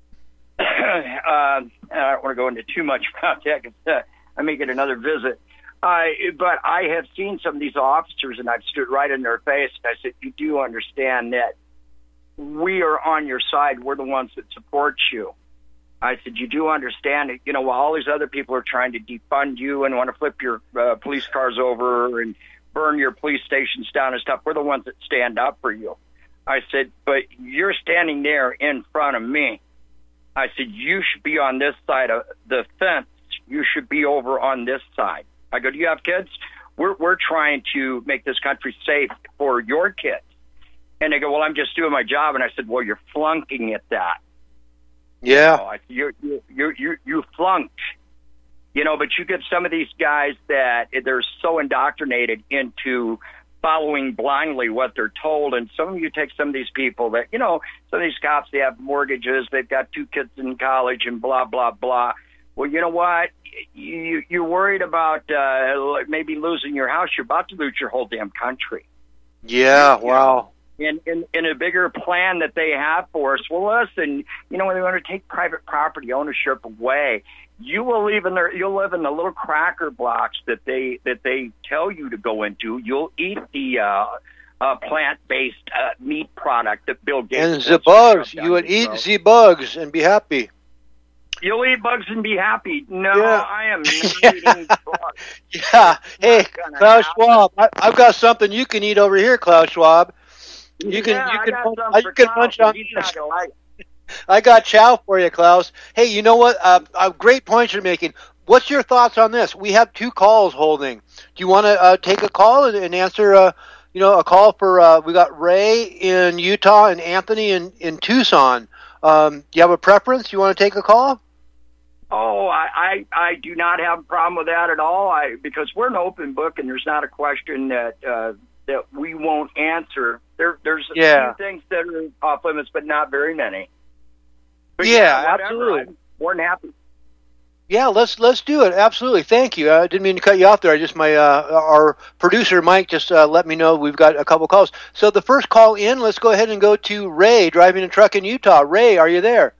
[CLEARS THROAT] uh, I don't want to go into too much about that because uh, I may get another visit. Uh, but I have seen some of these officers, and I've stood right in their face, and I said, "You do understand that we are on your side. We're the ones that support you." I said, "You do understand it. You know, while all these other people are trying to defund you and want to flip your uh, police cars over and burn your police stations down and stuff, we're the ones that stand up for you." I said, "But you're standing there in front of me." I said, "You should be on this side of the fence. You should be over on this side." I go, "Do you have kids?" We're we're trying to make this country safe for your kids. And they go, "Well, I'm just doing my job." And I said, "Well, you're flunking at that." Yeah. Oh, you, know, you you you you flunked. You know, but you get some of these guys that they're so indoctrinated into following blindly what they're told, and some of you take some of these people that you know, some of these cops they have mortgages, they've got two kids in college, and blah blah blah. Well, you know what? You you're worried about uh, maybe losing your house. You're about to lose your whole damn country. Yeah, wow. In, in in a bigger plan that they have for us. Well, listen, you know when they want to take private property ownership away, you will live in there. You'll live in the little cracker blocks that they that they tell you to go into. You'll eat the uh, uh, plant-based uh, meat product that Bill Gates And the bugs, you would eat the bugs and be happy. You'll eat bugs and be happy. No, Yeah. I am [LAUGHS] not eating bugs. Yeah. Hey, Klaus happen. Schwab, I, I've got something you can eat over here, Klaus Schwab. You can yeah, you I can got munch, some you can Klaus, munch on he's not gonna like it. [LAUGHS] I got chow for you, Klaus. Hey, you know what? Uh, a great point you're making. What's your thoughts on this? We have two calls holding. Do you want to uh, take a call and, and answer? Uh, you know, a call for uh, we got Ray in Utah and Anthony in in Tucson. Um, do you have a preference? Do you want to take a call? Oh, I, I I do not have a problem with that at all. I because we're an open book and there's not a question that uh, that we won't answer. There there's a Yeah. few things that are off limits, but not very many. But Yeah, whatever. absolutely. I'm more than happy. Yeah, let's let's do it. Absolutely. Thank you. I didn't mean to cut you off there. I just my uh, our producer Mike just uh, let me know we've got a couple calls. So the first call in, let's go ahead and go to Ray driving a truck in Utah. Ray, are you there?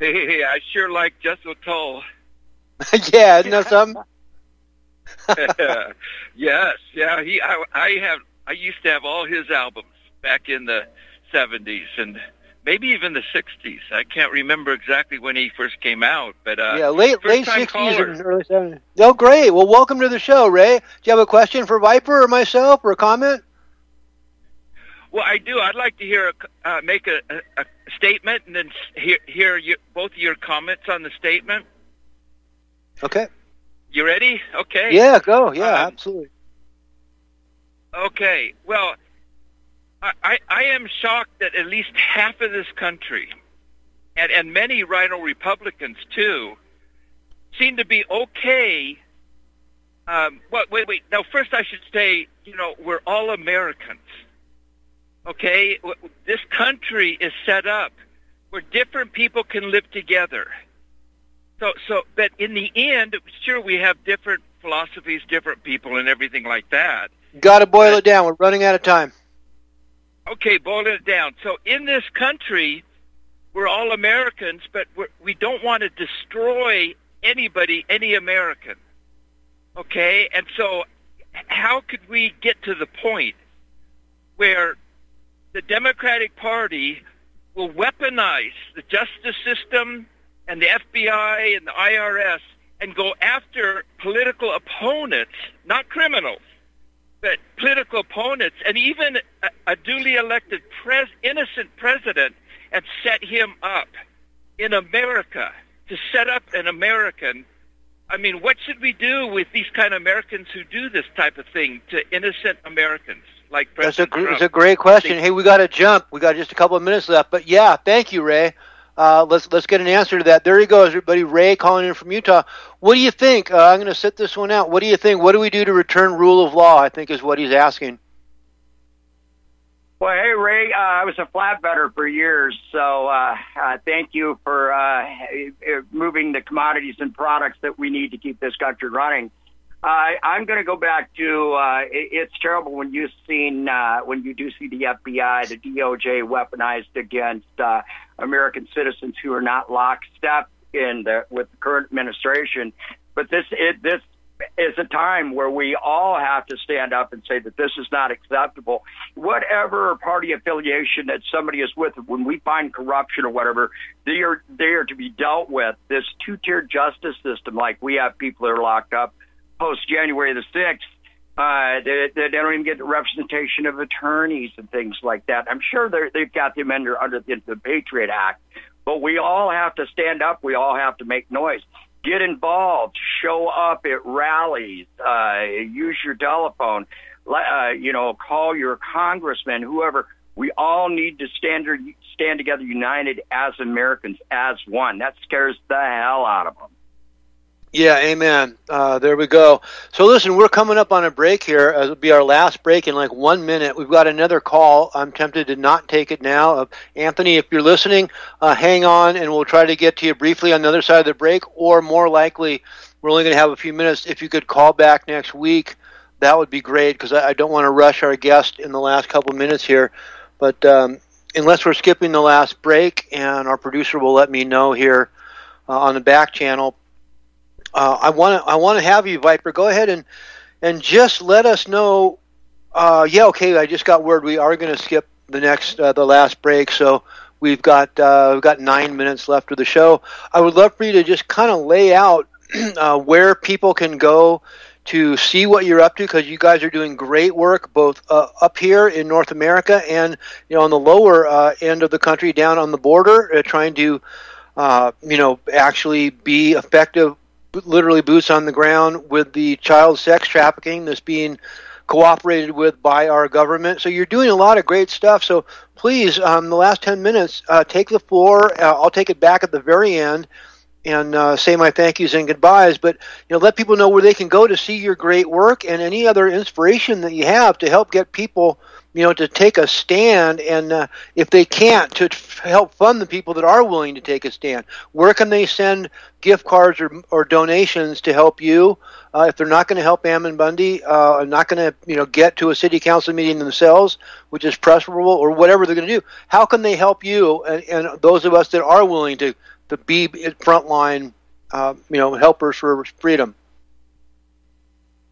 Hey, I sure like Jethro Tull. [LAUGHS] yeah, isn't that something? [LAUGHS] yes, yeah. He, I, I have. I used to have all his albums back in the '70s and maybe even the '60s. I can't remember exactly when he first came out, but uh, yeah, late late sixties caller. early seventies. Oh, great. Well, welcome to the show, Ray. Do you have a question for Viper or myself or a comment? Well, I do. I'd like to hear a, uh, make a, a, a statement and then hear hear your, both of your comments on the statement. Okay. You ready? Okay. Yeah, go. Yeah, Um, absolutely. Okay. Well, I, I, I am shocked that at least half of this country, and, and many RINO Republicans too, seem to be okay. Um, what, wait, wait. Now, first, I should say, you know, we're all Americans. Okay, this country is set up where different people can live together. So, so, but in the end, sure, we have different philosophies, different people, and everything like that. Got to boil it down. We're running out of time. Okay, boiling it down. So in this country, we're all Americans, but we're, we don't want to destroy anybody, any American. Okay, and so how could we get to the point where the Democratic Party will weaponize the justice system and the FBI and the IRS and go after political opponents, not criminals, but political opponents, and even a, a duly elected pres, innocent president, and set him up in America to set up an American. I mean, what should we do with these kind of Americans who do this type of thing to innocent Americans like That's a Trump? that's a great question. Hey, we got to jump. We got just a couple of minutes left, but yeah, thank you, Ray. Uh, let's let's get an answer to that. There he goes, everybody. Ray calling in from Utah. What do you think? Uh, I'm going to sit this one out. What do you think? What do we do to return rule of law? I think is what he's asking. Well, hey Ray, uh, I was a flatbedder for years, so uh, uh, thank you for uh, uh, moving the commodities and products that we need to keep this country running. Uh, I'm going to go back to uh, it, it's terrible when you've seen uh, when you do see the FBI, the DOJ weaponized against uh, American citizens who are not lockstep in the with the current administration. But this it, this is a time where we all have to stand up and say that this is not acceptable. Whatever party affiliation that somebody is with, when we find corruption or whatever, they are they are to be dealt with. This two tier justice system, like we have people that are locked up post January the sixth. Uh, they, they don't even get the representation of attorneys and things like that. I'm sure they've got them under under the, the Patriot Act, but we all have to stand up. We all have to make noise get involved, show up at rallies, uh, use your telephone, uh, you know, call your congressman, whoever. We all need to stand stand together, united as Americans, as one. That scares the hell out of them. Yeah, amen. Uh, there we go. So listen, we're coming up on a break here. Uh, It'll be our last break in like one minute. We've got another call. I'm tempted to not take it now. Uh, Anthony, if you're listening, uh, hang on, and we'll try to get to you briefly on the other side of the break. Or more likely, we're only going to have a few minutes. If you could call back next week, that would be great because I, I don't want to rush our guest in the last couple minutes here. But um, unless we're skipping the last break, and our producer will let me know here uh, on the back channel uh, I want to I want to have you, Viper. Go ahead and and just let us know. Uh, yeah, okay. I just got word we are going to skip the next uh, the last break, so we've got uh, we've got nine minutes left of the show. I would love for you to just kind of lay out [CLEARS THROAT] uh, where people can go to see what you're up to because you guys are doing great work both uh, up here in North America and you know on the lower uh, end of the country down on the border, uh, trying to you know actually be effective literally boots on the ground with the child sex trafficking that's being cooperated with by our government. So you're doing a lot of great stuff. So please, um, the last 10 minutes, uh, take the floor. Uh, I'll take it back at the very end and uh, say my thank yous and goodbyes. But you know, let people know where they can go to see your great work and any other inspiration that you have to help get people you know, to take a stand, and uh, if they can't, to help fund the people that are willing to take a stand. Where can they send gift cards or, or donations to help you? Uh, if they're not going to help Ammon Bundy, uh, not going to you know get to a city council meeting themselves, which is preferable, or whatever they're going to do, how can they help you and, and those of us that are willing to to be frontline, uh, you know, helpers for freedom?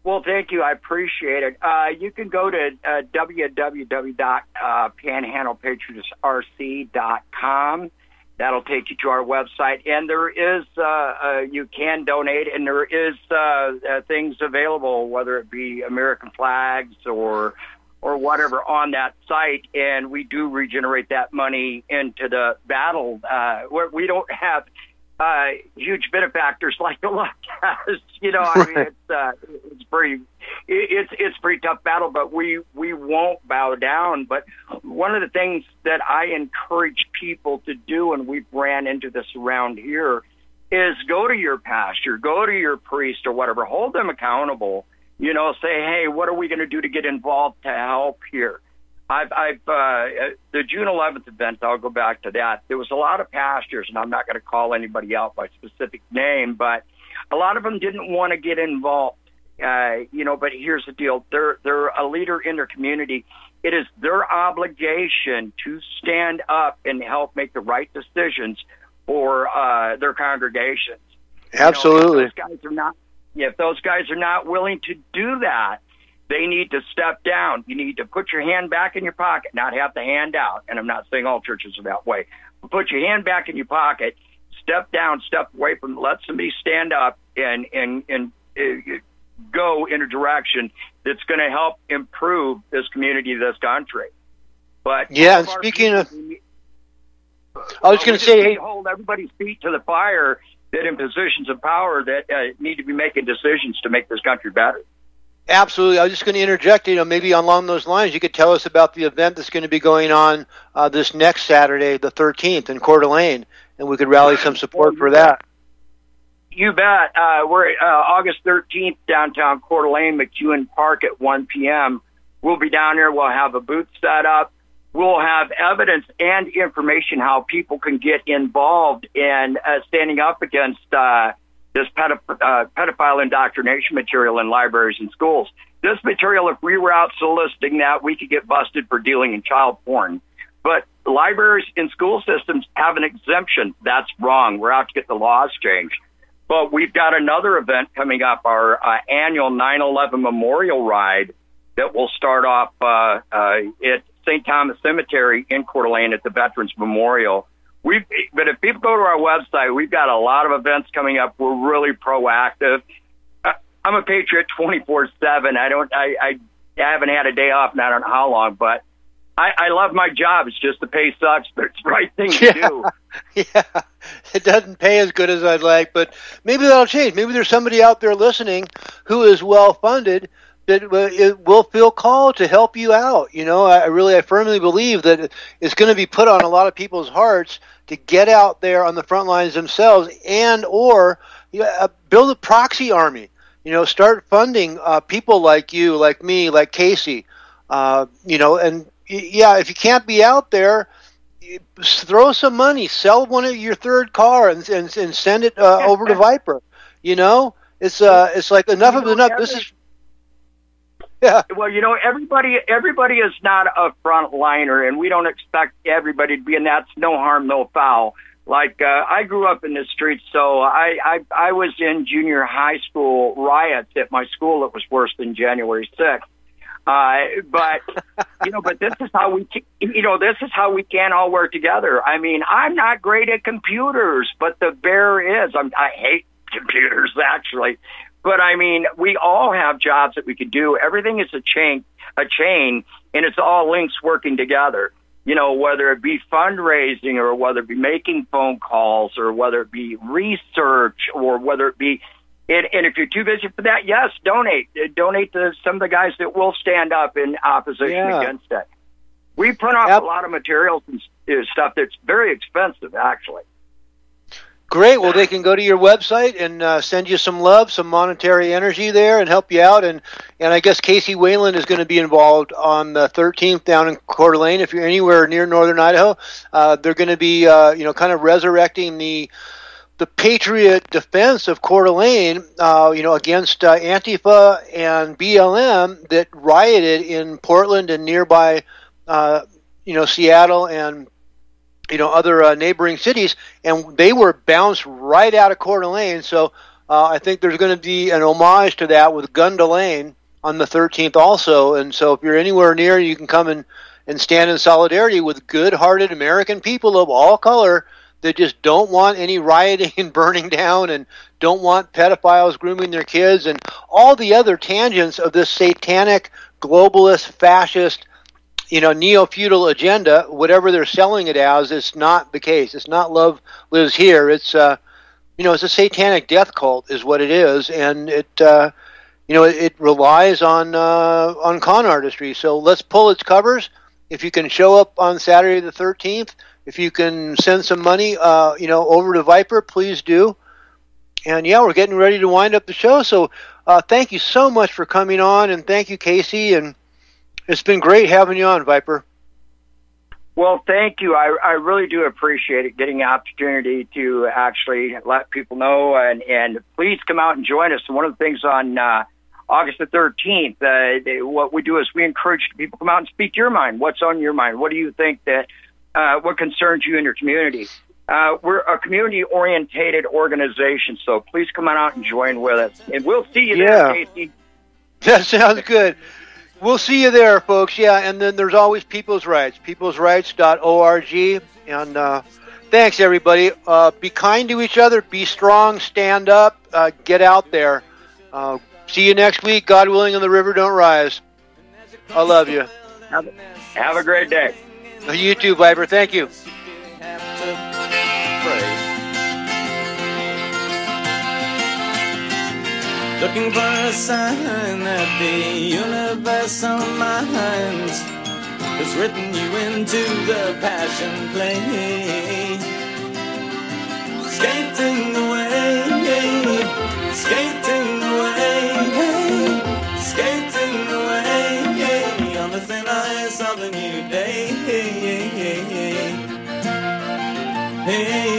Well, thank you. I appreciate it. Uh, you can go to uh, www.panhandlepatriotsrc.com. That'll take you to our website, and there is uh, uh, you can donate, and there is uh, uh, things available, whether it be American flags or or whatever on that site, and we do regenerate that money into the battle. Uh, we don't have uh, huge benefactors [LAUGHS] like the left has. You know, I mean, it's uh, it's pretty it's it's pretty tough battle, but we we won't bow down. But one of the things that I encourage people to do, and we've ran into this around here, is go to your pastor, go to your priest or whatever, hold them accountable. You know, say, hey, what are we going to do to get involved to help here? I've, I've uh, the June 11th event. I'll go back to that. There was a lot of pastors, and I'm not going to call anybody out by specific name, but a lot of them didn't want to get involved. Uh, you know, but here's the deal: they're they're a leader in their community. It is their obligation to stand up and help make the right decisions for uh, their congregations. Absolutely. You know, those guys are not, if those guys are not willing to do that, they need to step down. You need to put your hand back in your pocket, not have the hand out. And I'm not saying all churches are that way. But put your hand back in your pocket, step down, step away from, let somebody stand up and and and uh, go in a direction that's going to help improve this community, this country. But yeah, speaking of, I was going to say, hey, hold everybody's feet to the fire that in positions of power that uh, need to be making decisions to make this country better. Absolutely. I was just going to interject, you know, maybe along those lines, you could tell us about the event that's going to be going on uh, this next Saturday, the 13th, in Coeur d'Alene, and we could rally some support for that. You bet. Uh, we're uh, August 13th, downtown Coeur d'Alene, McEuen Park at 1 p.m. We'll be down there. We'll have a booth set up. We'll have evidence and information how people can get involved in uh, standing up against uh, this pedoph- uh, pedophile indoctrination material in libraries and schools. This material, if we were out soliciting that, we could get busted for dealing in child porn. But libraries and school systems have an exemption. That's wrong. We're out to get the laws changed. But we've got another event coming up, our uh, annual 9/11 Memorial Ride that will start off uh, uh, at St. Thomas Cemetery in Coeur d'Alene at the Veterans Memorial We've, but if people go to our website, we've got a lot of events coming up. We're really proactive. Uh, I'm a patriot 24 seven. I don't, I, I, I haven't had a day off, and I don't know how long, but I, I love my job. It's just the pay sucks, but it's the right thing to [LAUGHS] yeah. do. Yeah, it doesn't pay as good as I'd like, but maybe that'll change. Maybe there's somebody out there listening who is well funded that it will feel called to help you out. You know, I really, I firmly believe that it's going to be put on a lot of people's hearts to get out there on the front lines themselves and or Yeah, uh, build a proxy army. You know, start funding uh, people like you, like me, like Casey. Uh, you know, and yeah, if you can't be out there, throw some money, sell one of your third car, and and, and send it uh, over to [LAUGHS] Viper. You know, it's uh, it's like enough You of enough. This is yeah. Well, you know, everybody everybody is not a frontliner, and we don't expect everybody to be, and that's no harm, no foul. Like uh, I grew up in the streets, so I, I I was in junior high school riots at my school. It was worse than January sixth. Uh, but [LAUGHS] you know, but this is how we, you know, this is how we can all work together. I mean, I'm not great at computers, but the bear is. I'm, I hate computers [LAUGHS] actually, but I mean, we all have jobs that we could do. Everything is a chain, a chain, and it's all links working together. You know, whether it be fundraising or whether it be making phone calls or whether it be research or whether it be and, and if you're too busy for that, yes, donate. Uh, Donate to some of the guys that will stand up in opposition Yeah. against it. We print off a lot of materials and uh, stuff that's very expensive, actually. Great. Well, they can go to your website and uh, send you some love, some monetary energy there, and help you out. And and I guess Casey Whalen is going to be involved on the 13th down in Coeur d'Alene. If you're anywhere near northern Idaho, uh, they're going to be uh, you know kind of resurrecting the the patriot defense of Coeur d'Alene, uh, you know, against uh, Antifa and BLM that rioted in Portland and nearby, uh, you know, Seattle and you know other uh, neighboring cities, and they were bounced right out of Coeur d'Alene. So uh, I think there's going to be an homage to that with Gun Lane on the 13th also. And so if you're anywhere near, you can come and and stand in solidarity with good-hearted American people of all color that just don't want any rioting and burning down and don't want pedophiles grooming their kids and all the other tangents of this satanic globalist fascist you know neo-feudal agenda whatever they're selling it as it's not the case. It's not love lives here. It's uh you know it's a satanic death cult is what it is. And it uh you know it, it relies on uh on con artistry. So let's pull its covers. If you can show up on saturday the 13th if you can send some money uh you know over to viper please do. And yeah we're getting ready to wind up the show. So uh thank you so much for coming on. And thank you casey. And it's been great having you on, Viper. Well, thank you. I, I really do appreciate it, getting the opportunity to actually let people know. And, and please come out and join us. And one of the things on uh, August the 13th, uh, they, what we do is we encourage people to come out and speak your mind. What's on your mind? What do you think that, uh, what concerns you in your community? Uh, we're a community orientated organization, so please come on out and join with us. And we'll see you Yeah. there, Casey. [LAUGHS] That sounds good. We'll see you there, folks. Yeah, and then there's always People's Rights, peoplesrights.org. And uh, thanks, everybody. Uh, be kind to each other, be strong, stand up, uh, get out there. Uh, see you next week, God willing, and the river don't rise. I love you. Have, have a great day. You too, Viper. Thank you. Looking for a sign that the universe on my hands has written you into the passion play. Skating away, skating away, skating away on the thin ice of a new day. Hey,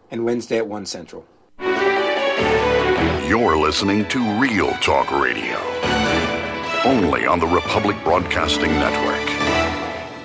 and Wednesday at 1 Central. You're listening to Real Talk Radio, only on the Republic Broadcasting Network.